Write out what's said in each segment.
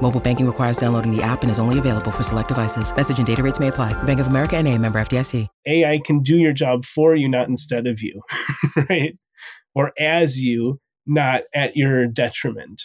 Mobile banking requires downloading the app and is only available for select devices. Message and data rates may apply. Bank of America and a member FDIC. AI can do your job for you, not instead of you, right? Or as you, not at your detriment.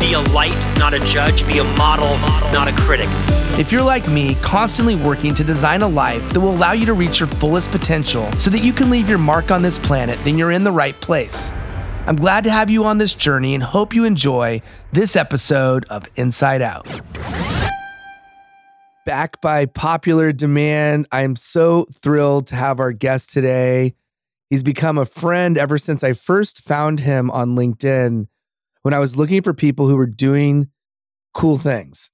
be a light, not a judge. Be a model, not a critic. If you're like me, constantly working to design a life that will allow you to reach your fullest potential so that you can leave your mark on this planet, then you're in the right place. I'm glad to have you on this journey and hope you enjoy this episode of Insight Out. Back by popular demand, I'm so thrilled to have our guest today. He's become a friend ever since I first found him on LinkedIn when I was looking for people who were doing cool things.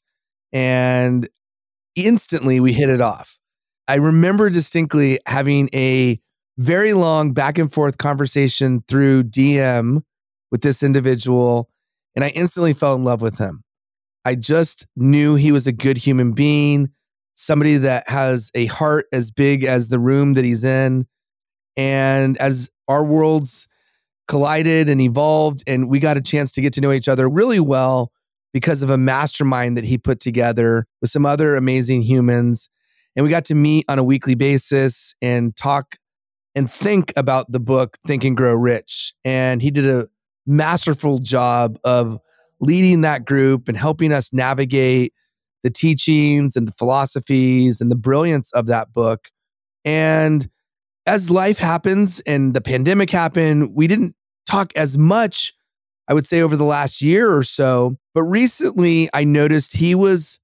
And instantly we hit it off. I remember distinctly having a very long back and forth conversation through DM with this individual, and I instantly fell in love with him. I just knew he was a good human being, somebody that has a heart as big as the room that he's in. And as our worlds collided and evolved, and we got a chance to get to know each other really well because of a mastermind that he put together with some other amazing humans. And we got to meet on a weekly basis and talk and think about the book Think and Grow Rich. And he did a masterful job of leading that group and helping us navigate the teachings and the philosophies and the brilliance of that book. And as life happens and the pandemic happened, we didn't talk as much, I would say, over the last year or so. But recently, I noticed he was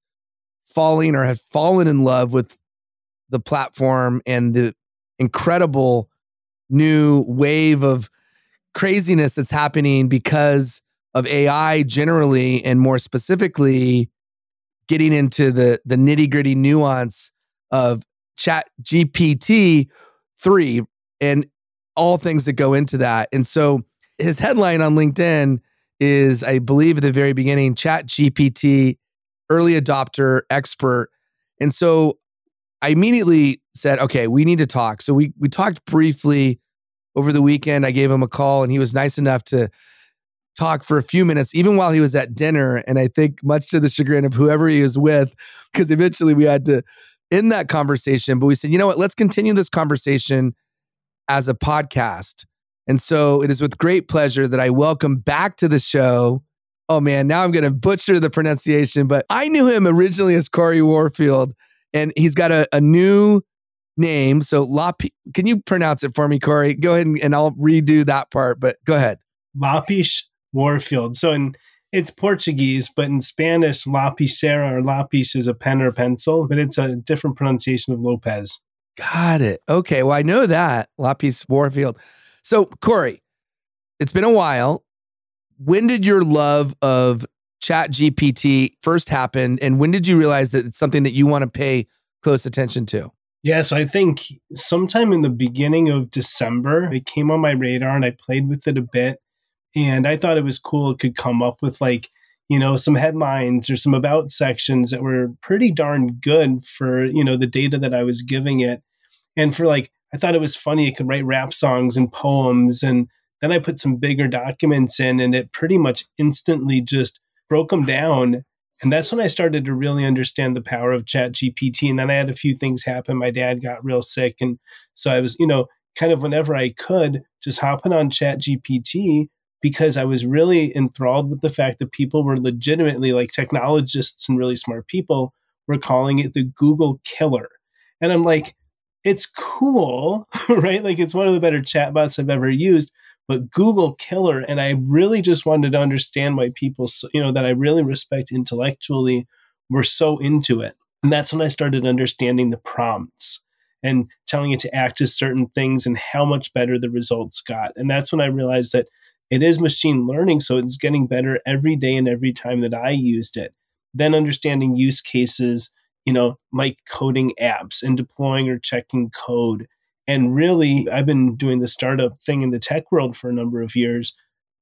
falling or had fallen in love with the platform and the incredible new wave of craziness that's happening because of AI generally and more specifically getting into the the nitty-gritty nuance of chat GPT 3 and all things that go into that. And so his headline on LinkedIn is I believe at the very beginning chat GPT early adopter expert. And so I immediately said, okay, we need to talk. So we we talked briefly over the weekend. I gave him a call and he was nice enough to talk for a few minutes, even while he was at dinner. And I think much to the chagrin of whoever he was with, because eventually we had to end that conversation. But we said, you know what, let's continue this conversation as a podcast. And so it is with great pleasure that I welcome back to the show. Oh man, now I'm going to butcher the pronunciation, but I knew him originally as Corey Warfield and he's got a, a new name. So Lapi, can you pronounce it for me, Corey? Go ahead and, and I'll redo that part, but go ahead. Lapish Warfield. So in it's Portuguese, but in Spanish, lapicera or lapis is a pen or pencil, but it's a different pronunciation of Lopez. Got it. Okay. Well, I know that lapis Warfield. So Corey, it's been a while. When did your love of chat gpt first happened and when did you realize that it's something that you want to pay close attention to yes i think sometime in the beginning of december it came on my radar and i played with it a bit and i thought it was cool it could come up with like you know some headlines or some about sections that were pretty darn good for you know the data that i was giving it and for like i thought it was funny it could write rap songs and poems and then i put some bigger documents in and it pretty much instantly just broke them down And that's when I started to really understand the power of Chat GPT. And then I had a few things happen. My dad got real sick. And so I was, you know, kind of whenever I could, just hopping on Chat GPT because I was really enthralled with the fact that people were legitimately like technologists and really smart people were calling it the Google killer. And I'm like, it's cool, right? Like it's one of the better chatbots I've ever used, but Google killer. And I really just wanted to understand why people, you know, that I really respect intellectually were so into it. And that's when I started understanding the prompts and telling it to act as certain things and how much better the results got. And that's when I realized that it is machine learning. So it's getting better every day and every time that I used it. Then understanding use cases, you know, like coding apps and deploying or checking code. And really, I've been doing the startup thing in the tech world for a number of years.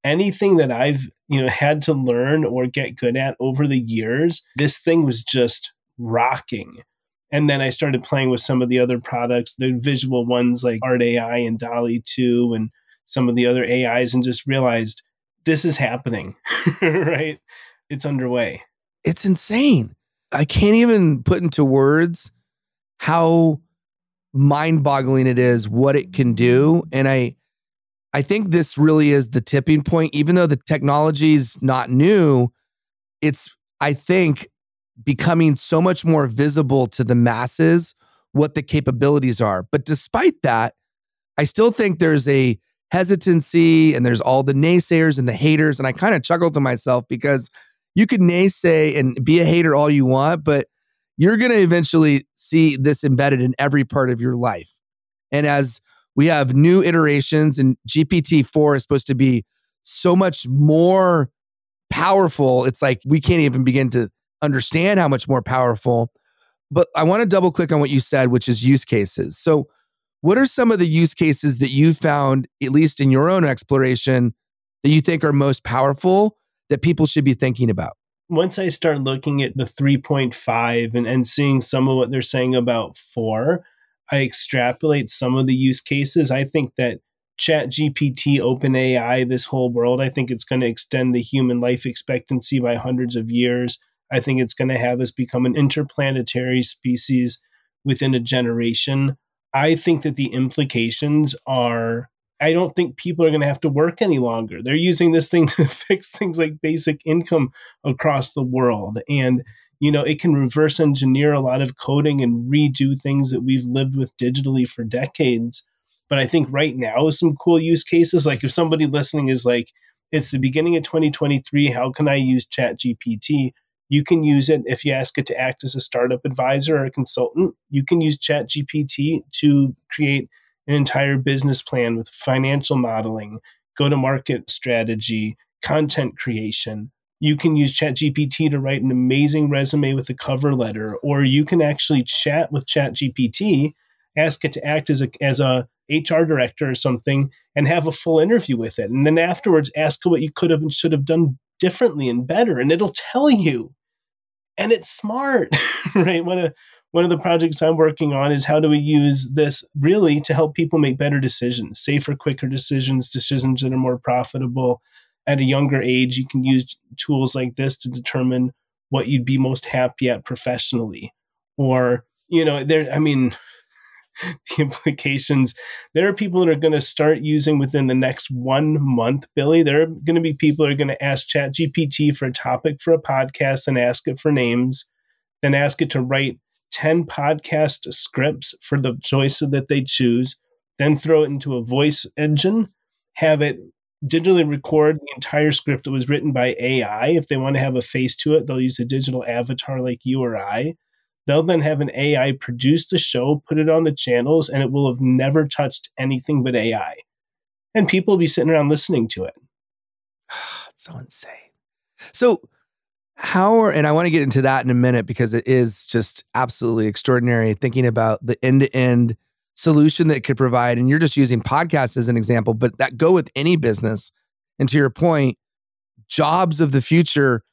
Anything that I've, you know, had to learn or get good at over the years, this thing was just rocking. And then I started playing with some of the other products, the visual ones like Art AI and DALL-E 2 and some of the other AIs and just realized this is happening, right? It's underway. It's insane. I can't even put into words how mind-boggling it is what it can do and I I think this really is the tipping point even though the technology is not new it's I think becoming so much more visible to the masses what the capabilities are but despite that I still think there's a hesitancy and there's all the naysayers and the haters. And I kind of chuckled to myself because you could naysay and be a hater all you want, but you're going to eventually see this embedded in every part of your life. And as we have new iterations, and GPT 4 is supposed to be so much more powerful, it's like we can't even begin to understand how much more powerful. But I want to double click on what you said, which is use cases. So, what are some of the use cases that you found, at least in your own exploration, that you think are most powerful that people should be thinking about? Once I start looking at the 3.5 and, and seeing some of what they're saying about 4, I extrapolate some of the use cases. I think that Chat GPT, OpenAI, this whole world, I think it's going to extend the human life expectancy by hundreds of years. I think it's going to have us become an interplanetary species within a generation. I think that the implications are I don't think people are going to have to work any longer. They're using this thing to fix things like basic income across the world. And, you know, it can reverse engineer a lot of coding and redo things that we've lived with digitally for decades. But I think right now, some cool use cases, like if somebody listening is like, it's the beginning of 2023, how can I use Chat GPT? You can use it if you ask it to act as a startup advisor or a consultant. You can use ChatGPT to create an entire business plan with financial modeling, go to market strategy, content creation. You can use ChatGPT to write an amazing resume with a cover letter, or you can actually chat with ChatGPT, ask it to act as a, as a HR director or something, and have a full interview with it. And then afterwards, ask what you could have and should have done differently and better, and it'll tell you and it's smart, right? One of one of the projects I'm working on is how do we use this really to help people make better decisions, safer, quicker decisions, decisions that are more profitable. At a younger age, you can use tools like this to determine what you'd be most happy at professionally. Or, you know, there, I mean, the implications. There are people that are going to start using within the next one month, Billy. There are going to be people that are going to ask ChatGPT for a topic for a podcast and ask it for names, then ask it to write 10 podcast scripts for the choice that they choose, then throw it into a voice engine, have it digitally record the entire script that was written by AI. If they want to have a face to it, they'll use a digital avatar like you or I They'll then have an AI produce the show, put it on the channels, and it will have never touched anything but AI. And people will be sitting around listening to it. it's so insane. So, how are, and I want to get into that in a minute because it is just absolutely extraordinary thinking about the end to end solution that could provide. And you're just using podcasts as an example, but that go with any business. And to your point, jobs of the future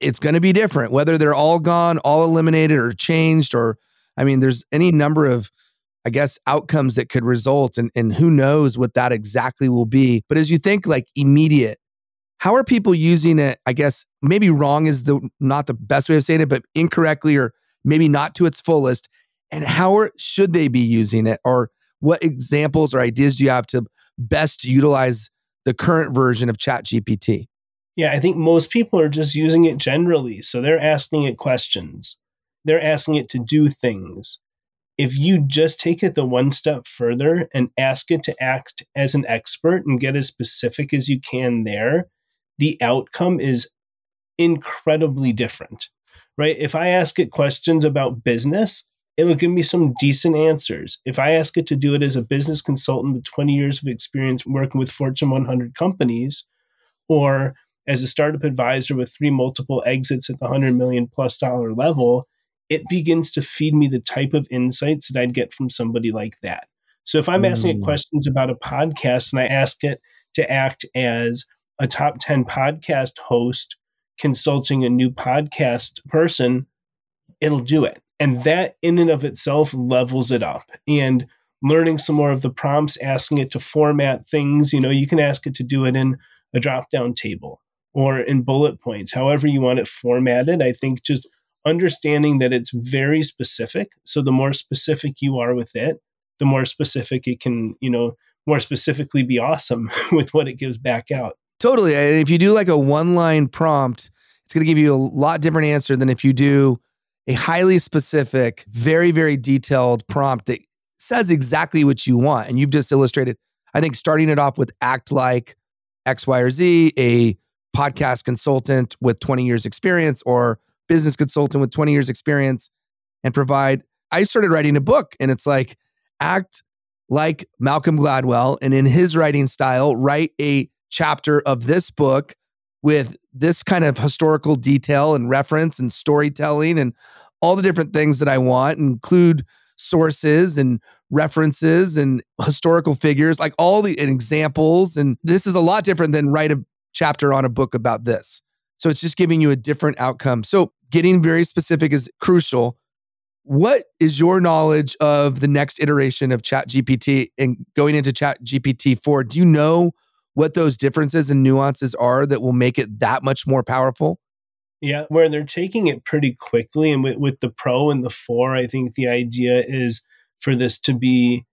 it's going to be different, whether they're all gone, all eliminated, or changed, or I mean, there's any number of, I guess, outcomes that could result, and and who knows what that exactly will be. But as you think like immediate, how are people using it? I guess maybe wrong is the not the best way of saying it, but incorrectly or maybe not to its fullest. And how are, should they be using it? Or what examples or ideas do you have to best utilize the current version of Chat GPT? Yeah, I think most people are just using it generally. So they're asking it questions, they're asking it to do things. If you just take it the one step further and ask it to act as an expert and get as specific as you can there, the outcome is incredibly different, right? If I ask it questions about business, it'll give me some decent answers. If I ask it to do it as a business consultant with 20 years of experience working with Fortune 100 companies, or as a startup advisor with three multiple exits at the 100 million plus dollar level, it begins to feed me the type of insights that I'd get from somebody like that. So if I'm mm. asking it mm. questions about a podcast and I ask it to act as a top 10 podcast host consulting a new podcast person, it'll do it. And that in and of itself levels it up. And learning some more of the prompts, asking it to format things, you know, you can ask it to do it in a drop down table or in bullet points, however you want it formatted. I think just understanding that it's very specific. So the more specific you are with it, the more specific it can, you know, more specifically be awesome with what it gives back out. Totally. And if you do like a one line prompt, it's going to give you a lot different answer than if you do a highly specific, very, very detailed prompt that says exactly what you want. And you've just illustrated, I think, starting it off with act like X, Y, or Z, a podcast consultant with 20 years experience or business consultant with 20 years experience and provide. I started writing a book and it's like act like Malcolm Gladwell and in his writing style, write a chapter of this book with this kind of historical detail and reference and storytelling and all the different things that I want, include sources and references and historical figures, like all the examples. And this is a lot different than write a chapter on a book about this. So it's just giving you a different outcome. So getting very specific is crucial. What is your knowledge of the next iteration of Chat GPT and going into Chat GPT 4? Do you know what those differences and nuances are that will make it that much more powerful? Yeah, where they're taking it pretty quickly. And with, with the Pro and the 4, I think the idea is for this to be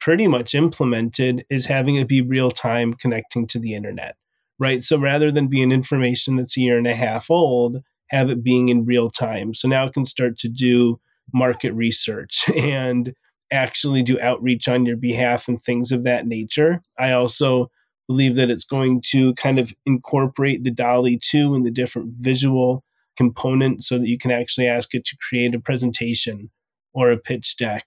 pretty much implemented is having it be real time connecting to the internet, right? So rather than being information that's a year and a half old, have it being in real time. So now it can start to do market research and actually do outreach on your behalf and things of that nature. I also believe that it's going to kind of incorporate the DALL-E 2 and the different visual components so that you can actually ask it to create a presentation or a pitch deck.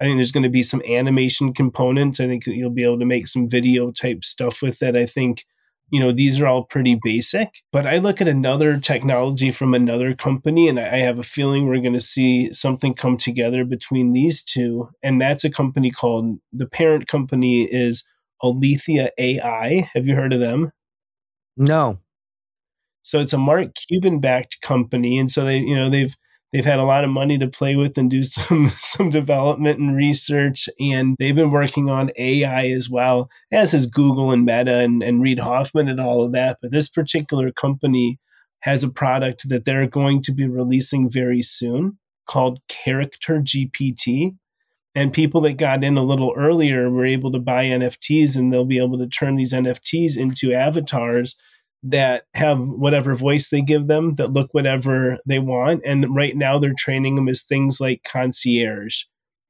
I think there's going to be some animation components. I think you'll be able to make some video type stuff with it. I think, you know, these are all pretty basic. But I look at another technology from another company, and I have a feeling we're going to see something come together between these two. And that's a company called the parent company is Alethea AI. Have you heard of them? No. So it's a Mark Cuban backed company, and so they, you know, they've they've had a lot of money to play with and do some some development and research, and they've been working on AI as well, as has Google and Meta and, and Reid Hoffman and all of that. But this particular company has a product that they're going to be releasing very soon called Character GPT and people that got in a little earlier were able to buy NFTs and they'll be able to turn these NFTs into avatars that have whatever voice they give them that look whatever they want and right now they're training them as things like concierge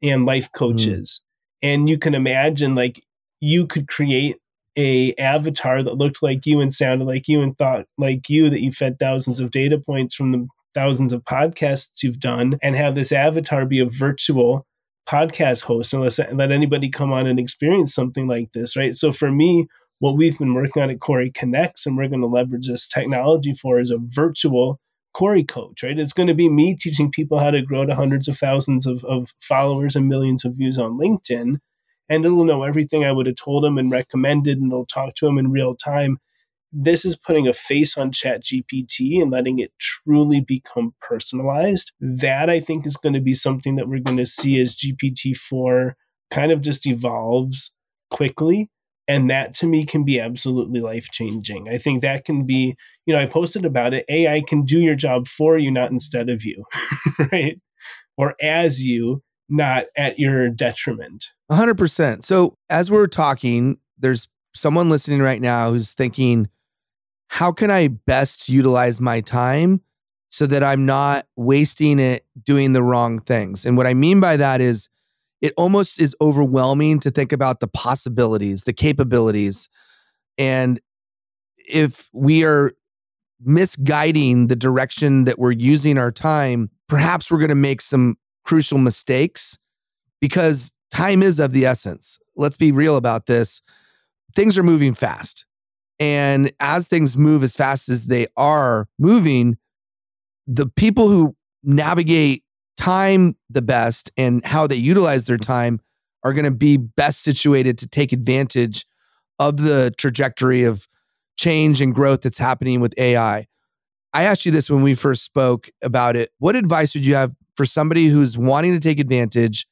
and life hmm. coaches mm. and you can imagine like you could create a avatar that looked like you and sounded like you and thought like you that you fed thousands of data points from the thousands of podcasts you've done and have this avatar be a virtual podcast host and let, let anybody come on and experience something like this, right? So for me, what we've been working on at Corey Connects and we're going to leverage this technology for is a virtual Corey coach, right? It's going to be me teaching people how to grow to hundreds of thousands of, of followers and millions of views on LinkedIn. And it'll know everything I would have told them and recommended, and it'll talk to them in real time this is putting a face on chat gpt and letting it truly become personalized that i think is going to be something that we're going to see as gpt-4 kind of just evolves quickly And that to me can be absolutely life changing. I think that can be, you know, I posted about it. AI can do your job for you, not instead of you, right? Or as you, not at your detriment. 100%. So, as we're talking, there's someone listening right now who's thinking, how can I best utilize my time so that I'm not wasting it doing the wrong things? And what I mean by that is, it almost is overwhelming to think about the possibilities, the capabilities. And if we are misguiding the direction that we're using our time, perhaps we're going to make some crucial mistakes because time is of the essence. Let's be real about this. Things are moving fast. And as things move as fast as they are moving, the people who navigate time the best and how they utilize their time are going to be best situated to take advantage of the trajectory of change and growth that's happening with AI. I asked you this when we first spoke about it. What advice would you have for somebody who's wanting to take advantage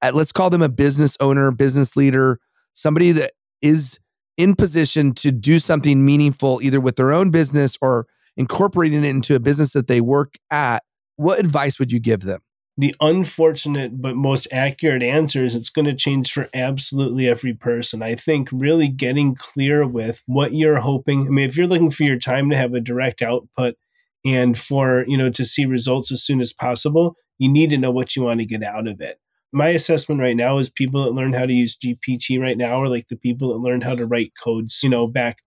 at let's call them a business owner, business leader, somebody that is in position to do something meaningful either with their own business or incorporating it into a business that they work at, what advice would you give them? The unfortunate but most accurate answer is it's going to change for absolutely every person. I think really getting clear with what you're hoping. I mean, if you're looking for your time to have a direct output and for, you know, to see results as soon as possible, you need to know what you want to get out of it. My assessment right now is people that learn how to use GPT right now are like the people that learned how to write codes, you know, back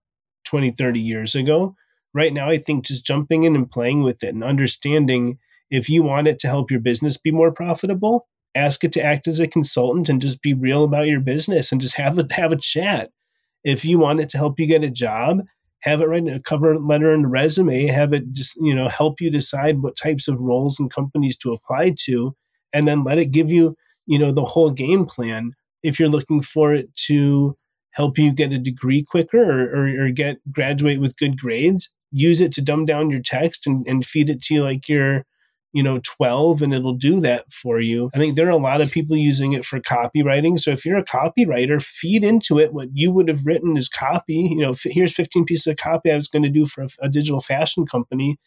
20, 30 years ago. Right now, I think just jumping in and playing with it and understanding if you want it to help your business be more profitable, ask it to act as a consultant and just be real about your business and just have a have a chat. If you want it to help you get a job, have it write a cover letter and resume, have it just, you know, help you decide what types of roles and companies to apply to, and then let it give you, you know, the whole game plan. If you're looking for it to help you get a degree quicker or, or, or get graduate with good grades, use it to dumb down your text and, and feed it to you like your you know 12 and it'll do that for you. I think there are a lot of people using it for copywriting. So if you're a copywriter feed into it what you would have written as copy. You know here's 15 pieces of copy i was going to do for a, a digital fashion company.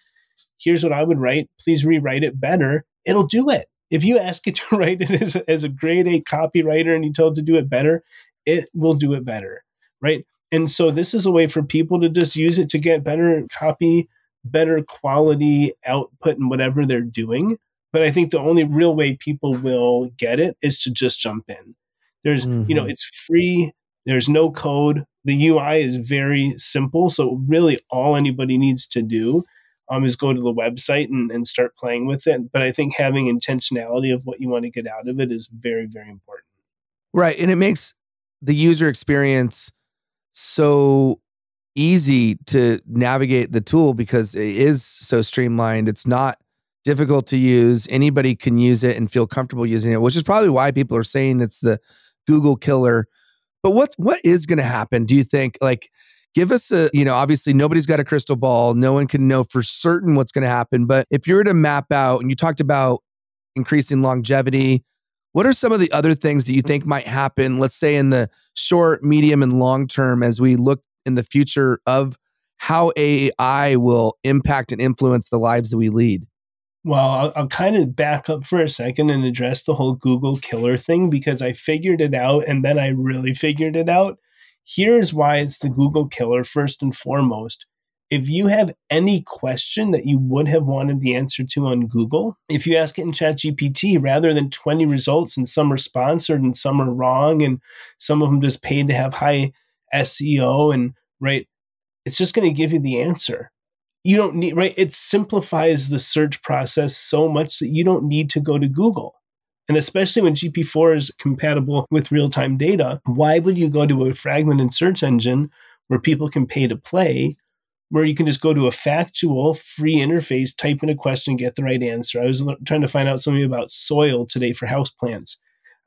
Here's what i would write. Please rewrite it better. It'll do it. If you ask it to write it as a, as a grade a copywriter and you tell it to do it better it will do it better right? And so this is a way for people to just use it to get better copy better quality output in whatever they're doing. But I think the only real way people will get it is to just jump in. There's, mm-hmm. you know, mm-hmm. it's free. There's no code. The UI is very simple. So really all anybody needs to do um, is go to the website and, and start playing with it. But I think having intentionality of what you want to get out of it is very, very important. Right. And it makes the user experience so easy to navigate the tool because it is so streamlined. It's not difficult to use. Anybody can use it and feel comfortable using it, which is probably why people are saying it's the Google killer. But what what is going to happen? Do you think? Like, give us a you know. Obviously, nobody's got a crystal ball. No one can know for certain what's going to happen. But if you were to map out, and you talked about increasing longevity, what are some of the other things that you think might happen? Let's say in the short, medium, and long term as we look in the future of how AI will impact and influence the lives that we lead? Well, I'll, I'll, kind of back up for a second and address the whole Google killer thing because I figured it out and then I really figured it out. Here's why it's the Google killer first and foremost. If you have any question that you would have wanted the answer to on Google, if you ask it in ChatGPT, rather than 20 results and some are sponsored and some are wrong and some of them just paid to have high SEO and right, it's just going to give you the answer. You don't need, right? It simplifies the search process so much that you don't need to go to Google. And especially when GP4 is compatible with real time data, why would you go to a fragmented search engine where people can pay to play, where you can just go to a factual, free interface, type in a question, get the right answer? I was trying to find out something about soil today for houseplants.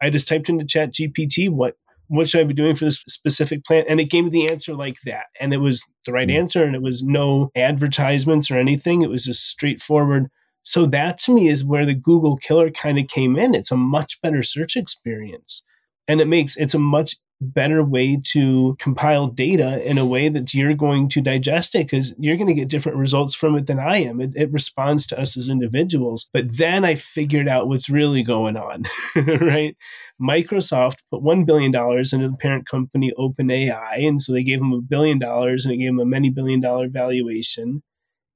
I just typed into Chat GPT what what should I be doing for this specific plant? And it gave me the answer like that. And it was the right mm. answer. And it was no advertisements or anything. It was just straightforward. So that to me is where the Google killer kind of came in. It's a much better search experience. And it makes it's a much better way to compile data in a way that you're going to digest it because you're going to get different results from it than I am. It, it, responds to us as individuals. But then I figured out what's really going on, right? Microsoft put $1 billion into the parent company OpenAI. And so they gave them a billion dollars and it gave them a many billion dollar valuation.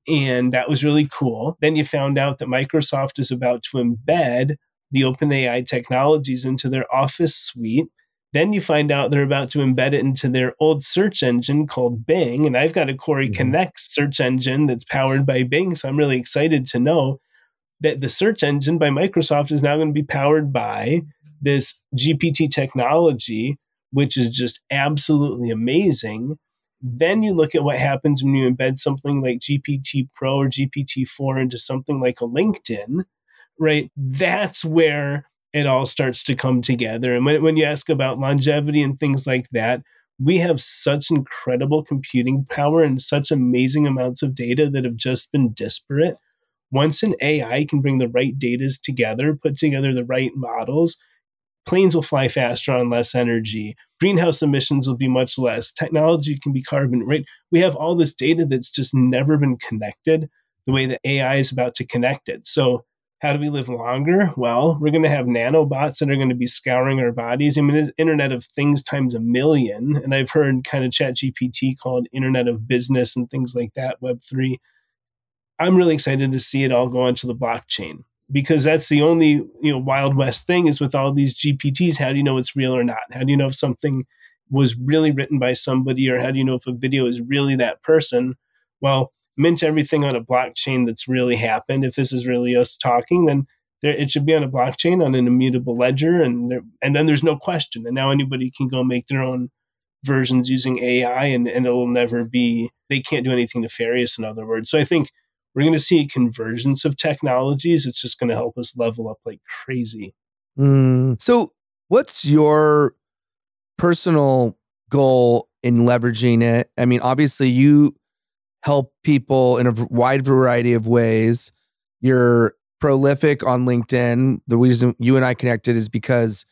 And that was really cool. Then you found out that Microsoft is about to embed the OpenAI technologies into their Office suite then you find out they're about to embed it into their old search engine called Bing. And I've got a Corey mm-hmm. Connect search engine that's powered by Bing. So I'm really excited to know that the search engine by Microsoft is now going to be powered by this GPT technology, which is just absolutely amazing. Then you look at what happens when you embed something like GPT Pro or GPT 4 into something like a LinkedIn, right? That's where it all starts to come together. And when, when you ask about longevity and things like that, we have such incredible computing power and such amazing amounts of data that have just been disparate. Once an AI can bring the right data together, put together the right models, planes will fly faster on less energy. Greenhouse emissions will be much less. Technology can be carbon, right? We have all this data that's just never been connected the way that AI is about to connect it. So how do we live longer? Well, we're going to have nanobots that are going to be scouring our bodies. I mean, it's Internet of Things times a million. And I've heard kind of Chat GPT called Internet of Business and things like that, Web3. I'm really excited to see it all go onto the blockchain because that's the only you know wild west thing is with all these GPTs. How do you know it's real or not? How do you know if something was really written by somebody, or how do you know if a video is really that person? Well, mint everything on a blockchain that's really happened. If this is really us talking, then there, it should be on a blockchain on an immutable ledger, and there, and then there's no question. And now anybody can go make their own versions using AI, and, and it'll never be. They can't do anything nefarious. In other words, so I think we're going to see convergence of technologies. It's just going to help us level up like crazy. Mm. So, what's your personal goal in leveraging it? I mean, obviously, you help people in a wide variety of ways. You're prolific on LinkedIn. The reason you and I connected is because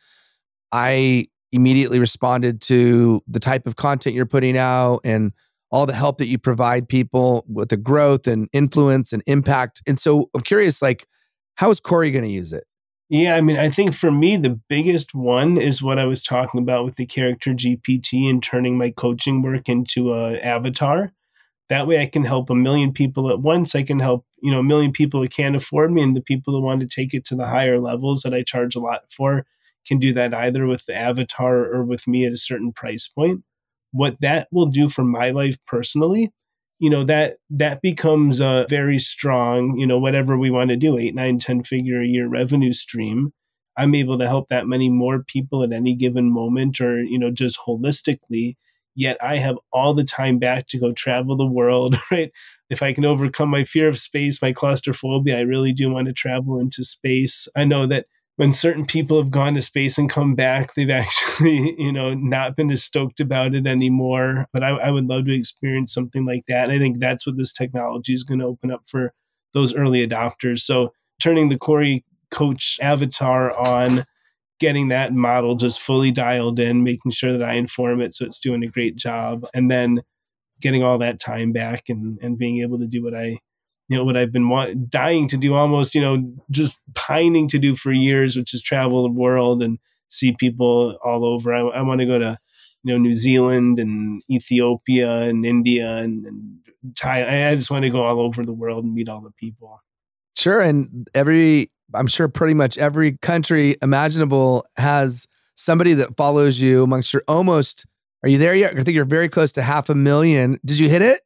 I immediately responded to the type of content you're putting out and all the help that you provide people with the growth and influence and impact. And so I'm curious, like, how is Corey going to use it? Yeah, I mean, I think for me, the biggest one is what I was talking about with the character GPT and turning my coaching work into a avatar. That way I can help a million people at once. I can help, you know, a million people who can't afford me and the people who want to take it to the higher levels that I charge a lot for can do that either with the avatar or with me at a certain price point. What that will do for my life personally, you know, that that becomes a very strong, you know, whatever we want to do, eight, nine, ten figure a year revenue stream. I'm able to help that many more people at any given moment or, you know, just holistically yet I have all the time back to go travel the world, right? If I can overcome my fear of space, my claustrophobia, I really do want to travel into space. I know that when certain people have gone to space and come back, they've actually, you know, not been as stoked about it anymore. But I, I would love to experience something like that. And I think that's what this technology is going to open up for those early adopters. So turning the Corey coach avatar on getting that model just fully dialed in, making sure that I inform it so it's doing a great job, and then getting all that time back and and being able to do what I you know what I've been want, dying to do almost you know just pining to do for years, which is travel the world and see people all over. I, I want to go to you know New Zealand and Ethiopia and India and, and Thai. I just want to go all over the world and meet all the people. Sure, and every I'm sure pretty much every country imaginable has somebody that follows you amongst your almost. Are you there yet? I think you're very close to half a million. Did you hit it?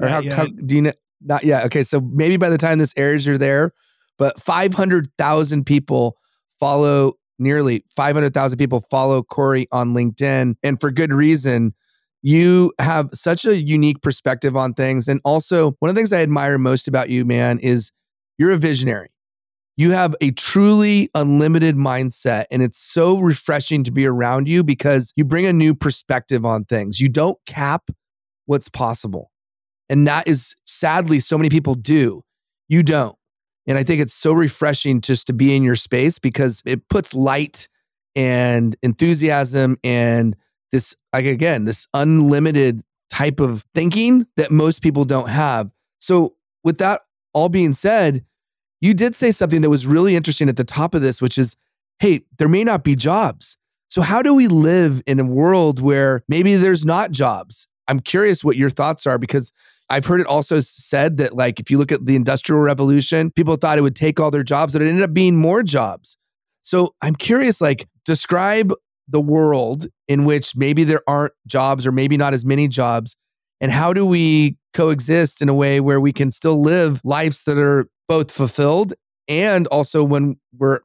Or how, how, do you know? Not yet. Okay, so maybe by the time this airs, you're there. But 500,000 people follow. Nearly 500,000 people follow Corey on LinkedIn, and for good reason. You have such a unique perspective on things. And also, one of the things I admire most about you, man, is you're a visionary you have a truly unlimited mindset and it's so refreshing to be around you because you bring a new perspective on things. You don't cap what's possible. And that is sadly so many people do. You don't. And I think it's so refreshing just to be in your space because it puts light and enthusiasm and this like again, this unlimited type of thinking that most people don't have. So with that all being said, you did say something that was really interesting at the top of this, which is, hey, there may not be jobs. So how do we live in a world where maybe there's not jobs? I'm curious what your thoughts are because I've heard it also said that like if you look at the industrial revolution, people thought it would take all their jobs, but it ended up being more jobs. So I'm curious, like describe the world in which maybe there aren't jobs or maybe not as many jobs, and how do we coexist in a way where we can still live lives that are both fulfilled and also when we're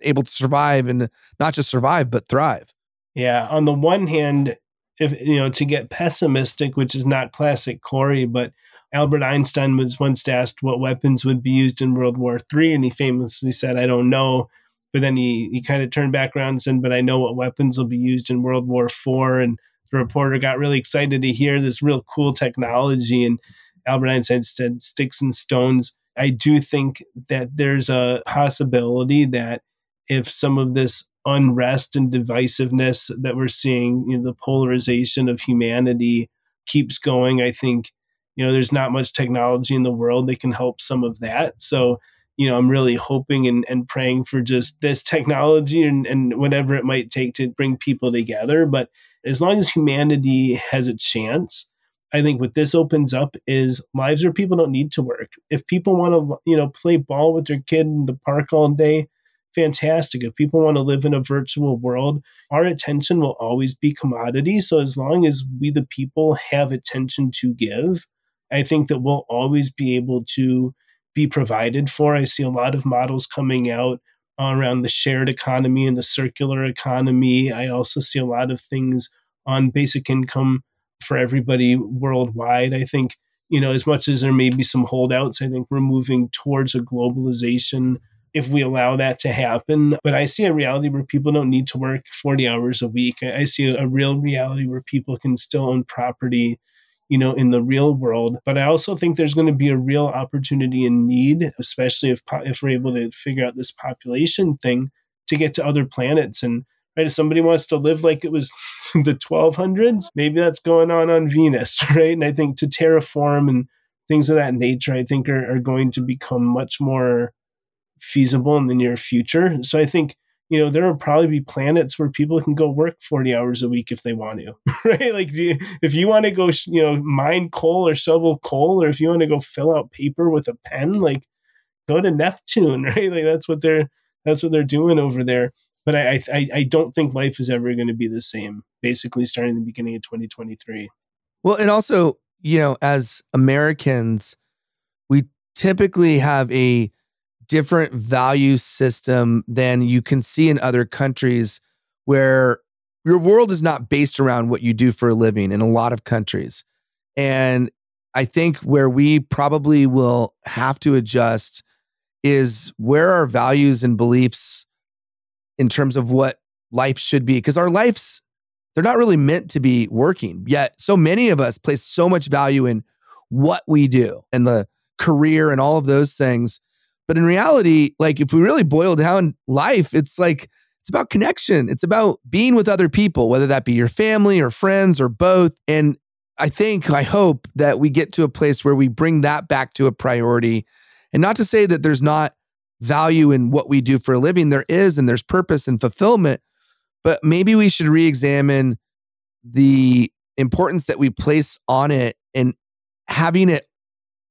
able to survive and not just survive but thrive. Yeah, on the one hand, if you know to get pessimistic, which is not classic Corey, but Albert Einstein was once asked what weapons would be used in World War III, and he famously said, "I don't know." But then he he kind of turned back around and said, "But I know what weapons will be used in World War IV." And the reporter got really excited to hear this real cool technology. And Albert Einstein said, "Sticks and stones." I do think that there's a possibility that if some of this unrest and divisiveness that we're seeing, you know, the polarization of humanity keeps going, I think, you know, there's not much technology in the world that can help some of that. So, you know, I'm really hoping and, and praying for just this technology and, and whatever it might take to bring people together. But as long as humanity has a chance, I think what this opens up is lives where people don't need to work. If people want to, you know, play ball with their kid in the park all day, fantastic. If people want to live in a virtual world, our attention will always be commodity. So as long as we, the people, have attention to give, I think that we'll always be able to be provided for. I see a lot of models coming out around the shared economy and the circular economy. I also see a lot of things on basic income for everybody worldwide. I think, you know, as much as there may be some holdouts, I think we're moving towards a globalization if we allow that to happen. But I see a reality where people don't need to work 40 hours a week. I see a real reality where people can still own property, you know, in the real world. But I also think there's going to be a real opportunity and need, especially if if we're able to figure out this population thing to get to other planets and right? If somebody wants to live like it was the 1200s maybe that's going on on venus right? And i think to terraform and things of that nature i think are, are going to become much more feasible in the near future. So I think you know there will probably be planets where people can go work 40 hours a week if they want to right? Like if you want to go you know mine coal or shovel coal or if you want to go fill out paper with a pen like go to neptune right? Like that's what they're that's what they're doing over there but i i, I don't think life is ever going to be the same basically starting the beginning of 2023 well and also you know as americans we typically have a different value system than you can see in other countries where your world is not based around what you do for a living in a lot of countries. And I think where we probably will have to adjust is where our values and beliefs in terms of what life should be because our lives they're not really meant to be working yet so many of us place so much value in what we do and the career and all of those things but in reality, like if we really boil down life, it's like it's about connection. It's about being with other people, whether that be your family or friends or both. And I think, I hope that we get to a place where we bring that back to a priority. And not to say that there's not value in what we do for a living, there is, and there's purpose and fulfillment. But maybe we should re examine the importance that we place on it and having it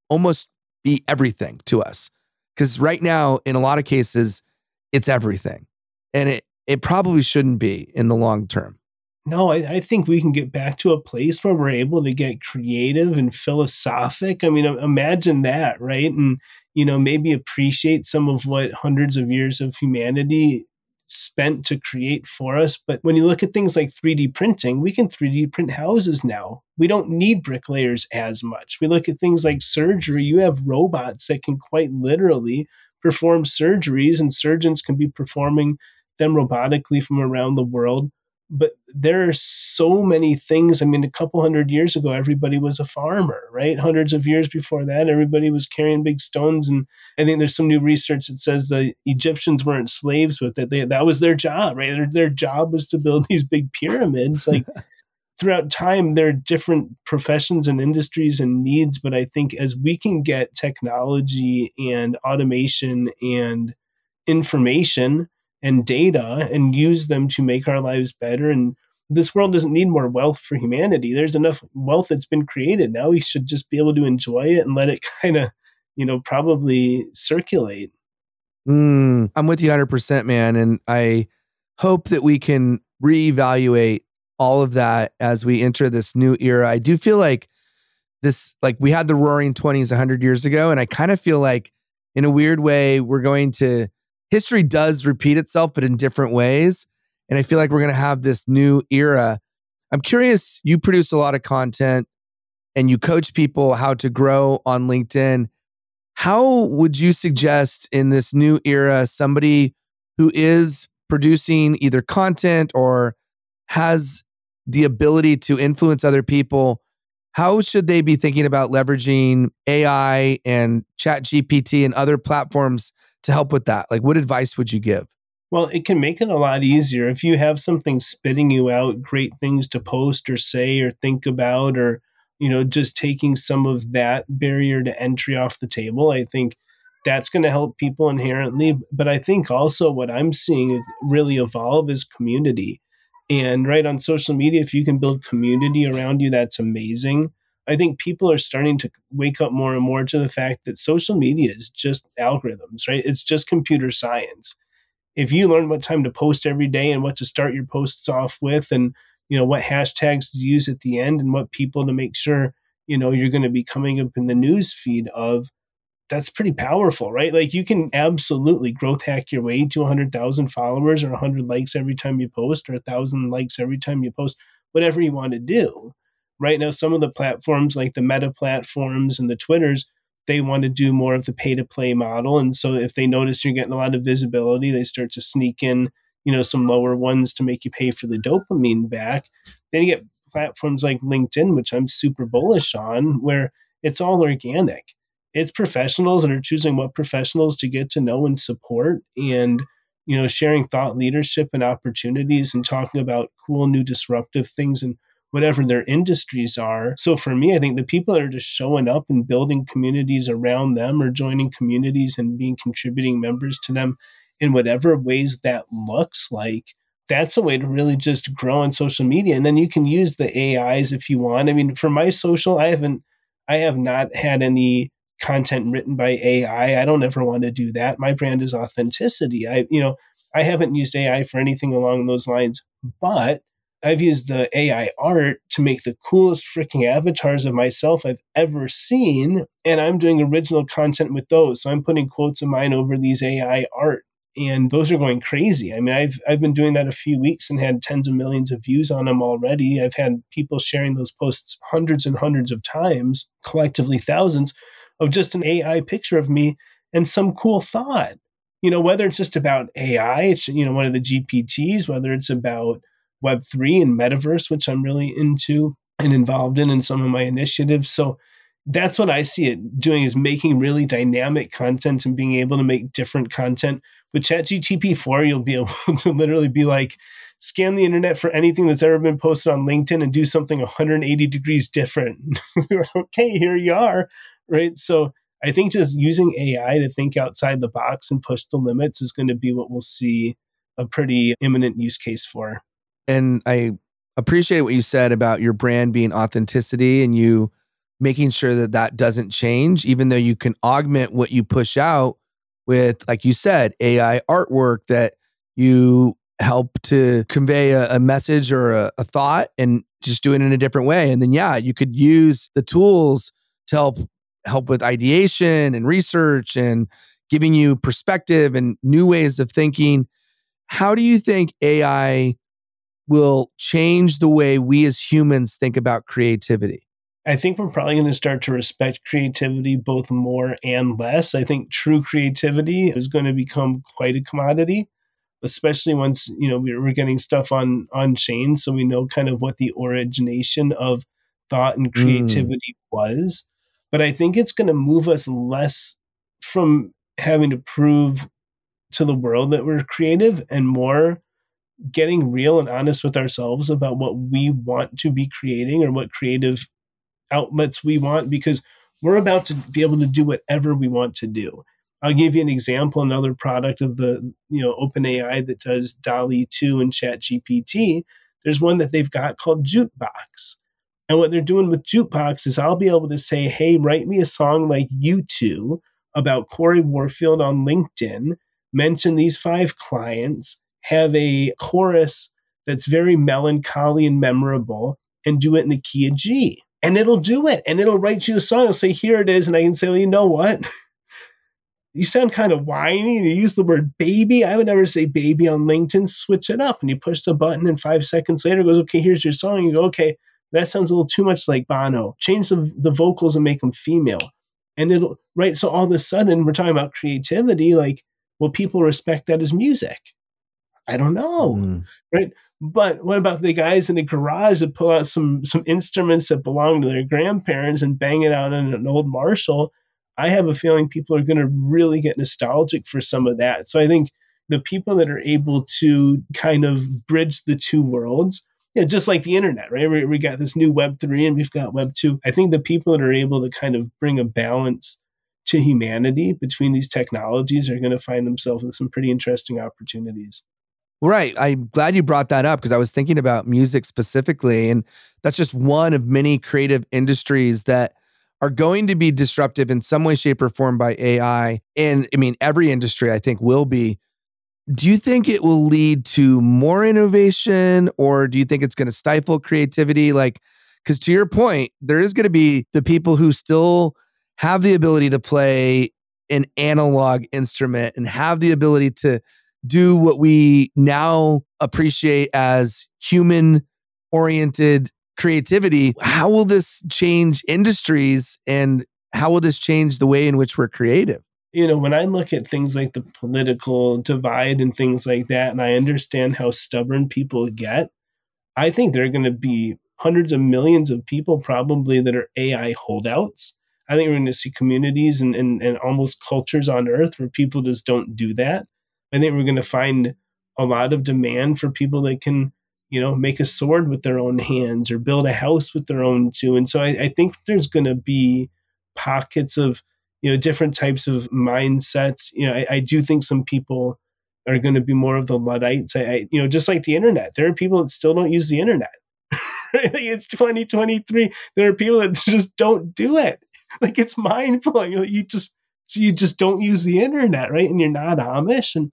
almost be everything to us. Because right now, in a lot of cases, it's everything. And it, it probably shouldn't be in the long term. No, I, I, think we can get back to a place where we're able to get creative and philosophic. I mean, imagine that, right? And, you know, maybe appreciate some of what hundreds of years of humanity spent to create for us. But when you look at things like 3D printing, we can 3D print houses now. We don't need bricklayers as much. We look at things like surgery, you have robots that can quite literally perform surgeries, and surgeons can be performing them robotically from around the world. But there are so many things. I mean, a couple hundred years ago, everybody was a farmer, right? Hundreds of years before that, everybody was carrying big stones. And I think there's some new research that says the Egyptians weren't slaves, but that they, that was their job, right? Their, their job was to build these big pyramids. Like throughout time, there are different professions and industries and needs. But I think as we can get technology and automation and information, and data and use them to make our lives better. And this world doesn't need more wealth for humanity. There's enough wealth that's been created. Now we should just be able to enjoy it and let it kind of, you know, probably circulate. Mm, I'm with you 100%, man. And I hope that we can reevaluate all of that as we enter this new era. I do feel like this, like we had the roaring 20s 100 years ago. And I kind of feel like, in a weird way, we're going to history does repeat itself, but in different ways. And I feel like we're going to have this new era. I'm curious, you produce a lot of content and you coach people how to grow on LinkedIn. How would you suggest in this new era somebody who is producing either content or has the ability to influence other people? How should they be thinking about leveraging AI and Chat GPT and other platforms to help with that? Like, what advice would you give? Well, it can make it a lot easier if you have something spitting you out great things to post or say or think about, or, you know, just taking some of that barrier to entry off the table. I think that's going to help people inherently. But I think also what I'm seeing really evolve is community. And right on social media, if you can build community around you, that's amazing. I think people are starting to wake up more and more to the fact that social media is just algorithms, right? It's just computer science. If you learn what time to post every day and what to start your posts off with and you know what hashtags to use at the end and what people to make sure you know you're going to be coming up in the news feed of that's pretty powerful right like you can absolutely growth hack your way to 100000 followers or 100 likes every time you post or 1000 likes every time you post whatever you want to do right now some of the platforms like the meta platforms and the twitters they want to do more of the pay to play model. And so if they notice you're getting a lot of visibility they start to sneak in you know some lower ones to make you pay for the dopamine back. Then you get platforms like linkedin which i'm super bullish on where it's all organic. It's professionals that are choosing what professionals to get to know and support and you know sharing thought leadership and opportunities and talking about cool new disruptive things and whatever their industries are. So for me, I think the people that are just showing up and building communities around them or joining communities and being contributing members to them in whatever ways that looks like, that's a way to really just grow on social media. And then you can use the AIs if you want. I mean, for my social, I haven't, I have not had any content written by AI. I don't ever want to do that. My brand is authenticity. I, you know, I haven't used AI for anything along those lines, but I've used the AI art to make the coolest freaking avatars of myself I've ever seen. And I'm doing original content with those. So I'm putting quotes of mine over these AI art. And those are going crazy. I mean, I've I've been doing that a few weeks and had tens of millions of views on them already. I've had people sharing those posts hundreds and hundreds of times, collectively thousands, of just an AI picture of me and some cool thought. You know, whether it's just about AI, it's you know, one of the GPTs, whether it's about Web3 and metaverse, which I'm really into and involved in in some of my initiatives. So that's what I see it doing is making really dynamic content and being able to make different content. With ChatGTP 4, you'll be able to literally be like, scan the internet for anything that's ever been posted on LinkedIn and do something 180 degrees different. okay, here you are. Right. So I think just using AI to think outside the box and push the limits is going to be what we'll see a pretty imminent use case for and I appreciate what you said about your brand being authenticity and you making sure that that doesn't change, even though you can augment what you push out with, like you said, AI artwork that you help to convey a, a message or a, a, thought and just do it in a different way. And then, yeah, you could use the tools to help help with ideation and research and giving you perspective and new ways of thinking. How do you think AI will change the way we as humans think about creativity? I think we're probably going to start to respect creativity both more and less. I think true creativity is going to become quite a commodity. especially once you know we're, we're getting stuff on on chain, so we know kind of what the origination of thought and creativity mm. was. But I think it's going to move us less from having to prove to the world that we're creative and more getting real and honest with ourselves about what we want to be creating or what creative outlets we want because we're about to be able to do whatever we want to do. I'll give you an example, another product of the, you know, OpenAI that does DALL-E 2 and ChatGPT. There's one that they've got called Jukebox. And what they're doing with Jukebox is I'll be able to say, hey, write me a song like U2 about Corey Warfield on LinkedIn, mention these five clients, have a chorus that's very melancholy and memorable, and do it in the key of G. And it'll do it. And it'll write you a song. It'll say, here it is. And I can say, well, you know what? you sound kind of whiny and you use the word baby. I would never say baby on LinkedIn. Switch it up. And you push the button, and five seconds later goes, okay, here's your song. You go, okay, that sounds a little too much like Bono. Change the, the vocals and make them female. And it'll, right? So all of a sudden, we're talking about creativity. Like, will people respect that as music? I don't know. Mm. Right. But what about the guys in the garage that pull out some some instruments that belong to their grandparents and bang it out on an old Marshall? I have a feeling people are going to really get nostalgic for some of that. So I think the people that are able to kind of bridge the two worlds, yeah, just like the internet, right? We, we got this new Web three and we've got Web two. I think the people that are able to kind of bring a balance to humanity between these technologies are going to find themselves with some pretty interesting opportunities. Right. I'm glad you brought that up because I was thinking about music specifically. And that's just one of many creative industries that are going to be disruptive in some way, shape, or form by AI. And I mean, every industry I think will be. Do you think it will lead to more innovation or do you think it's going to stifle creativity? Like, because to your point, there is going to be the people who still have the ability to play an analog instrument and have the ability to do what we now appreciate as human oriented creativity. How will this change industries and how will this change the way in which we're creative? You know, when I look at things like the political divide and things like that, and I understand how stubborn people get, I think there are going to be hundreds of millions of people probably that are AI holdouts. I think we're going to see communities and, and, and almost cultures on earth where people just don't do that. I think we're going to find a lot of demand for people that can, you know, make a sword with their own hands or build a house with their own too. And so I, I think there's going to be pockets of, you know, different types of mindsets. You know, I, I do think some people are going to be more of the Luddites. I, I, you know, just like the internet, there are people that still don't use the internet. it's 2023. There are people that just don't do it. Like it's mind blowing. You just you just don't use the internet, right? And you're not Amish, and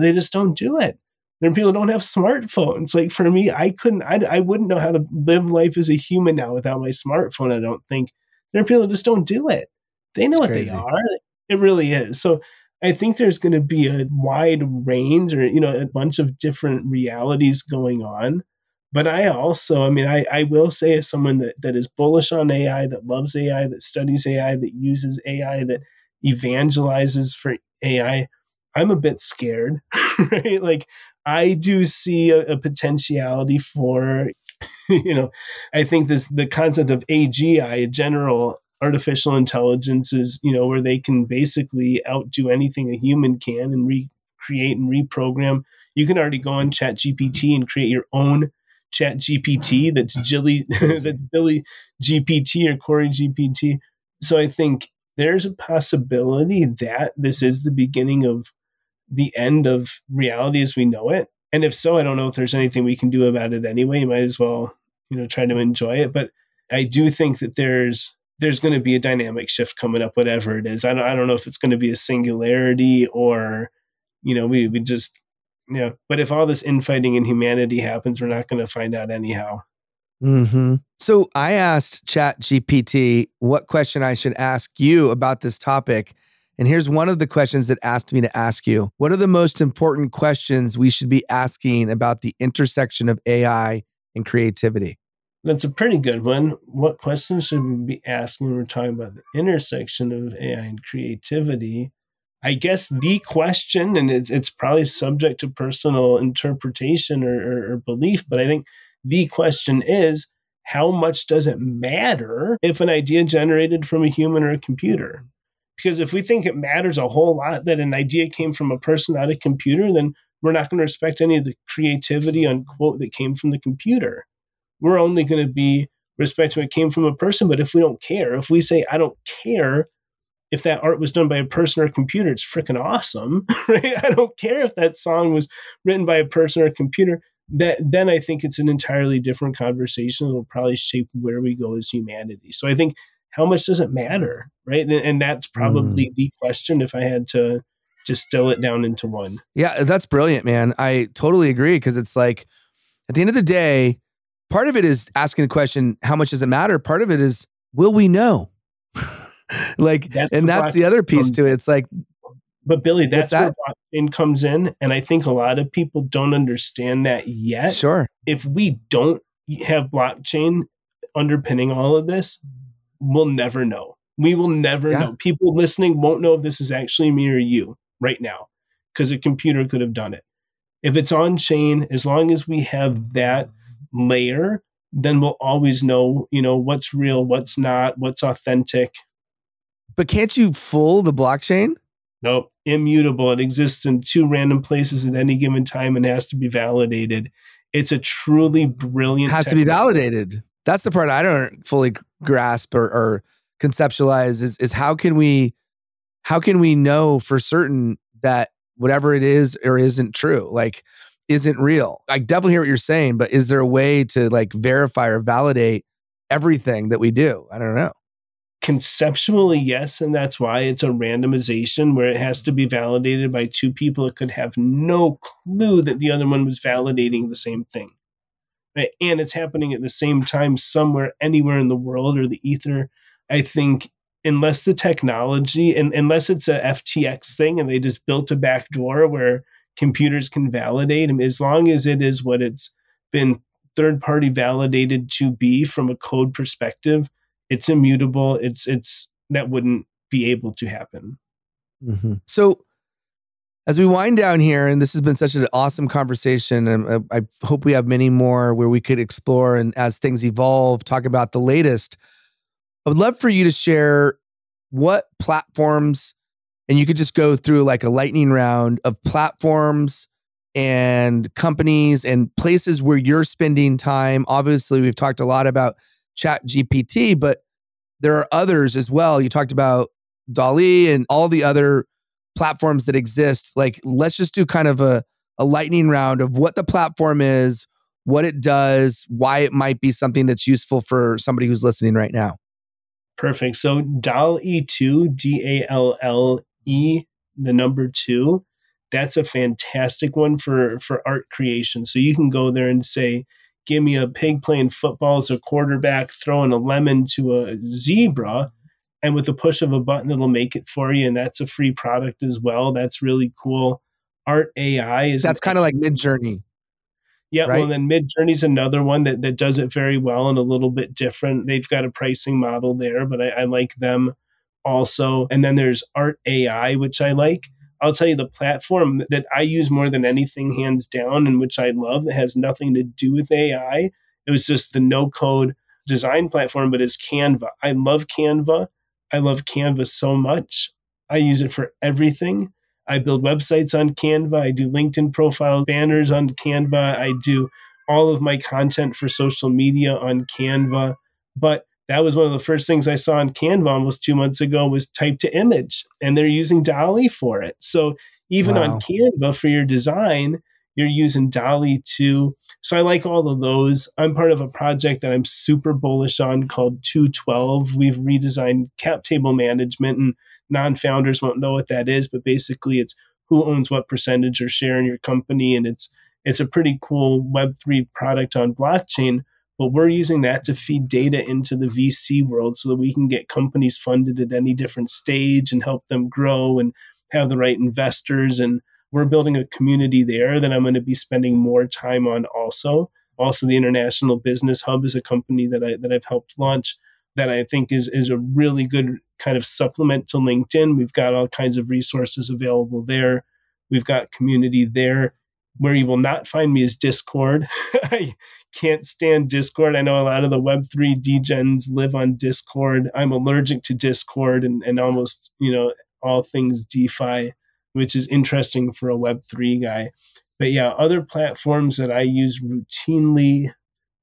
they just don't do it. There are people don't have smartphones. Like for me, I couldn't, I, I wouldn't know how to live life as a human now without my smartphone. I don't think there are people that just don't do it. They know what crazy. they are. It really is. So I think there's going to be a wide range, or you know, a bunch of different realities going on. But I also, I mean, I, I will say as someone that, that is bullish on AI, that loves AI, that studies AI, that uses AI, that evangelizes for AI, I'm a bit scared, right? Like I do see a, a, potentiality for, you know, I think this the concept of AGI, general artificial intelligence, is you know where they can basically outdo anything a human can and recreate and reprogram. You can already go on Chat GPT and create your own Chat GPT that's Jilly that's Billy GPT or Corey GPT. So I think there's a possibility that this is the beginning of the end of reality as we know it. And if so, I don't know if there's anything we can do about it anyway. You might as well, you know, try to enjoy it. But I do think that there's there's going to be a dynamic shift coming up, whatever it is. I don't, I don't know if it's going to be a singularity or, you know, we, we just, you know, but if all this infighting in humanity happens, we're not going to find out anyhow. Mm-hmm. So I asked Chat GPT what question I should ask you about this topic. And here's one of the questions that asked me to ask you. What are the most important questions we should be asking about the intersection of AI and creativity? That's a pretty good one. What questions should we be asking when we're talking about the intersection of AI and creativity? I guess the question, and it's, it's probably subject to personal interpretation or, or, or belief, but I think the question is how much does it matter if an idea generated from a human or a computer? Because if we think it matters a whole lot that an idea came from a person, not a computer, then we're not going to respect any of the creativity, unquote, that came from the computer. We're only going to be respecting what came from a person. But if we don't care, if we say, I don't care if that art was done by a person or a computer, it's freaking awesome, right? I don't care if that song was written by a person or a computer that then I think it's an entirely different conversation. It'll probably shape where we go as humanity. So I think how much does it matter, right? And, and that's probably mm. the question if I had to distill it down into one. Yeah, that's brilliant, man. I totally agree because it's like at the end of the day, part of it is asking the question, how much does it matter? Part of it is, will we know? like, that's and that's the other piece to it. It's like but Billy, that's that? where blockchain comes in, and I think a lot of people don't understand that yet. Sure. If we don't have blockchain underpinning all of this, we'll never know. We will never yeah. know. People listening won't know if this is actually me or you right now, because a computer could have done it. If it's on chain, as long as we have that layer, then we'll always know, you know, what's real, what's not, what's authentic. But can't you fool the blockchain? Nope, immutable. It exists in two random places at any given time and has to be validated. It's a truly brilliant. Has technique. to be validated. That's the part I don't fully grasp or, or conceptualize. Is is how can we, how can we know for certain that whatever it is or isn't true, like isn't real? I definitely hear what you're saying, but is there a way to like verify or validate everything that we do? I don't know conceptually yes and that's why it's a randomization where it has to be validated by two people it could have no clue that the other one was validating the same thing right and it's happening at the same time somewhere anywhere in the world or the ether i think unless the technology and unless it's a ftx thing and they just built a back door where computers can validate them as long as it is what it's been third party validated to be from a code perspective it's immutable. It's it's that wouldn't be able to happen. Mm-hmm. So as we wind down here, and this has been such an awesome conversation, and I, I hope we have many more where we could explore and as things evolve, talk about the latest. I would love for you to share what platforms, and you could just go through like a lightning round of platforms and companies and places where you're spending time. Obviously, we've talked a lot about Chat GPT, but there are others as well. You talked about DALL-E and all the other platforms that exist. Like, let's just do kind of a, a lightning round of what the platform is, what it does, why it might be something that's useful for somebody who's listening right now. Perfect. So DALL-E 2, D A L L E, the number two, that's a fantastic one for, for art creation. So you can go there and say, give me a pig playing football as a quarterback, throwing a lemon to a zebra. And with the push of a button, it'll make it for you. And that's a free product as well. That's really cool. Art AI is that's kind of like Midjourney. Yeah, right? well, then Midjourney is another one that, that does it very well and a little bit different. They've got a pricing model there, but I, I like them also. And then there's Art AI, which I like. I'll tell you the platform that I use more than anything, hands down, and which I love that has nothing to do with AI. It was just the no code design platform, but it's Canva. I love Canva. I love Canva so much. I use it for everything. I build websites on Canva. I do LinkedIn profile banners on Canva. I do all of my content for social media on Canva. But that was one of the first things I saw on Canva almost two months ago was type to image, and they're using DALL-E for it. So even wow. on Canva for your design, you're using DALL-E too. So I like all of those. I'm part of a project that I'm super bullish on called 212. We've redesigned cap table management, and non-founders won't know what that is, but basically it's who owns what percentage or share in your company, and it's it's a pretty cool Web3 product on blockchain but we're using that to feed data into the VC world so that we can get companies funded at any different stage and help them grow and have the right investors. And we're building a community there that I'm going to be spending more time on also. Also, the International Business Hub is a company that I that I've helped launch. that I think is is a really good kind of supplement to LinkedIn. We've got all kinds of resources available there. We've got community there. Where you will not find me is Discord. I can't stand Discord. I know a lot of the Web3 degens live on Discord. I'm allergic to Discord and, and almost, you know, all things DeFi, which is interesting for a Web3 guy. But yeah, other platforms that I use routinely,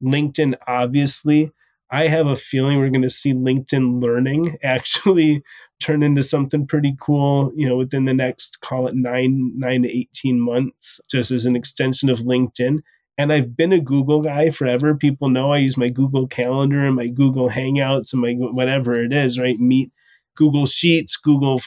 LinkedIn, obviously. I have a feeling we're going to see LinkedIn learning actually turn into something pretty cool, you know, within the next call it nine, nine to 18 months, just as an extension of LinkedIn. And I've been a Google guy forever. People know I use my Google Calendar and my Google Hangouts and my whatever it is, right? Meet Google Sheets, Google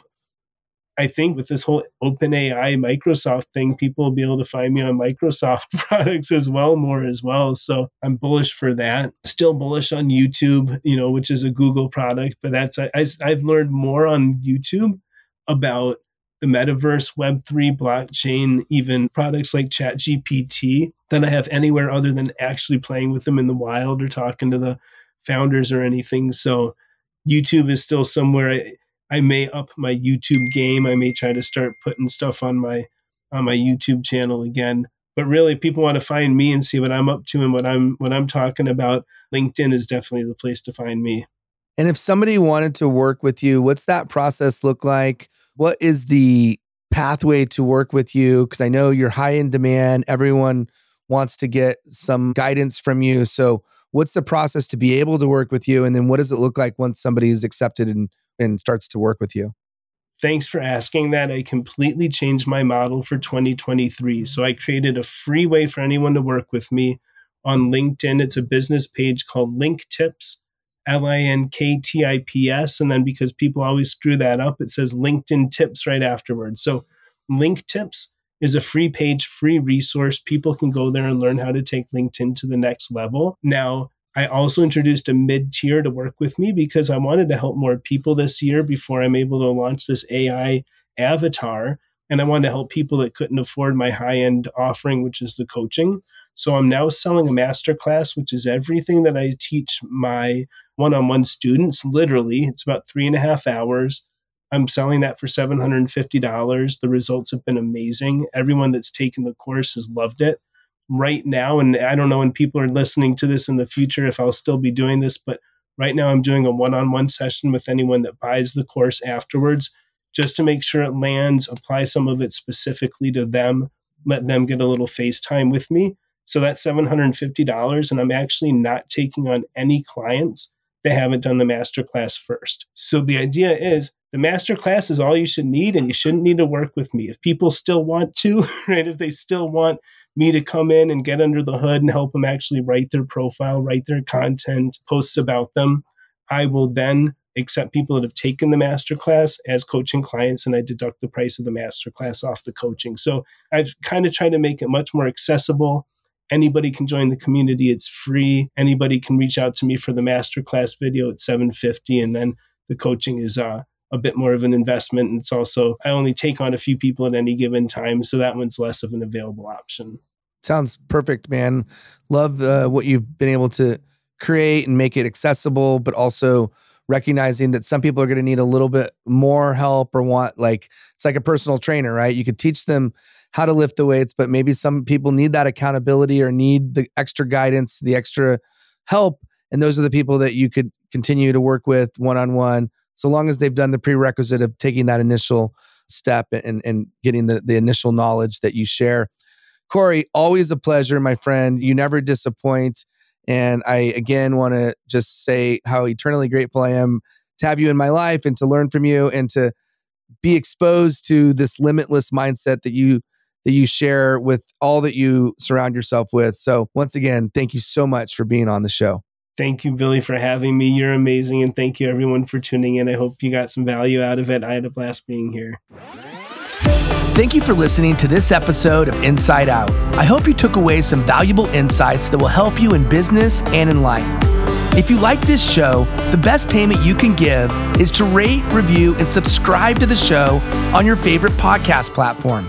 I think with this whole OpenAI Microsoft thing, people will be able to find me on Microsoft products as well, more as well. So I'm bullish for that. Still bullish on YouTube, you know, which is a Google product, but that's I, I've learned more on YouTube about the metaverse, Web3, blockchain, even products like ChatGPT than I have anywhere other than actually playing with them in the wild or talking to the founders or anything. So YouTube is still somewhere. I, I may up my YouTube game. I may try to start putting stuff on my on my YouTube channel again. But really, people want to find me and see what I'm up to and what I'm what I'm talking about. LinkedIn is definitely the place to find me. And if somebody wanted to work with you, what's that process look like? What is the pathway to work with you? Because I know you're high in demand. Everyone wants to get some guidance from you. So, what's the process to be able to work with you? And then, what does it look like once somebody is accepted and and starts to work with you? Thanks for asking that. I completely changed my model for 2023. So I created a free way for anyone to work with me on LinkedIn. It's a business page called Link Tips, L I N K T I P S. And then because people always screw that up, it says LinkedIn Tips right afterwards. So Link Tips is a free page, free resource. People can go there and learn how to take LinkedIn to the next level. Now, I also introduced a mid tier to work with me because I wanted to help more people this year before I'm able to launch this AI avatar. And I wanted to help people that couldn't afford my high end offering, which is the coaching. So I'm now selling a masterclass, which is everything that I teach my one on one students. Literally, it's about three and a half hours. I'm selling that for $750. The results have been amazing. Everyone that's taken the course has loved it right now, and I don't know when people are listening to this in the future if I'll still be doing this, but right now I'm doing a one on one session with anyone that buys the course afterwards just to make sure it lands, apply some of it specifically to them, let them get a little FaceTime with me. So that's $750. And I'm actually not taking on any clients that haven't done the masterclass first. So the idea is the masterclass is all you should need, and you shouldn't need to work with me. If people still want to, right? If they still want me to come in and get under the hood and help them actually write their profile, write their content, posts about them. I will then accept people that have taken the masterclass as coaching clients and I deduct the price of the masterclass off the coaching. So I've kind of tried to make it much more accessible. Anybody can join the community. It's free. Anybody can reach out to me for the masterclass video at 750 and then the coaching is uh, a bit more of an investment. And it's also, I only take on a few people at any given time. So that one's less of an available option. Sounds perfect, man. Love uh, what you've been able to create and make it accessible, but also recognizing that some people are going to need a little bit more help or want like it's like a personal trainer, right? You could teach them how to lift the weights, but maybe some people need that accountability or need the extra guidance, the extra help. And those are the people that you could continue to work with one on one so long as they've done the prerequisite of taking that initial step and, and getting the, the initial knowledge that you share. Corey, always a pleasure, my friend. You never disappoint. And I again want to just say how eternally grateful I am to have you in my life and to learn from you and to be exposed to this limitless mindset that you that you share with all that you surround yourself with. So once again, thank you so much for being on the show. Thank you, Billy, for having me. You're amazing. And thank you, everyone, for tuning in. I hope you got some value out of it. I had a blast being here. Thank you for listening to this episode of Insight Out. I hope you took away some valuable insights that will help you in business and in life. If you like this show, the best payment you can give is to rate, review, and subscribe to the show on your favorite podcast platform.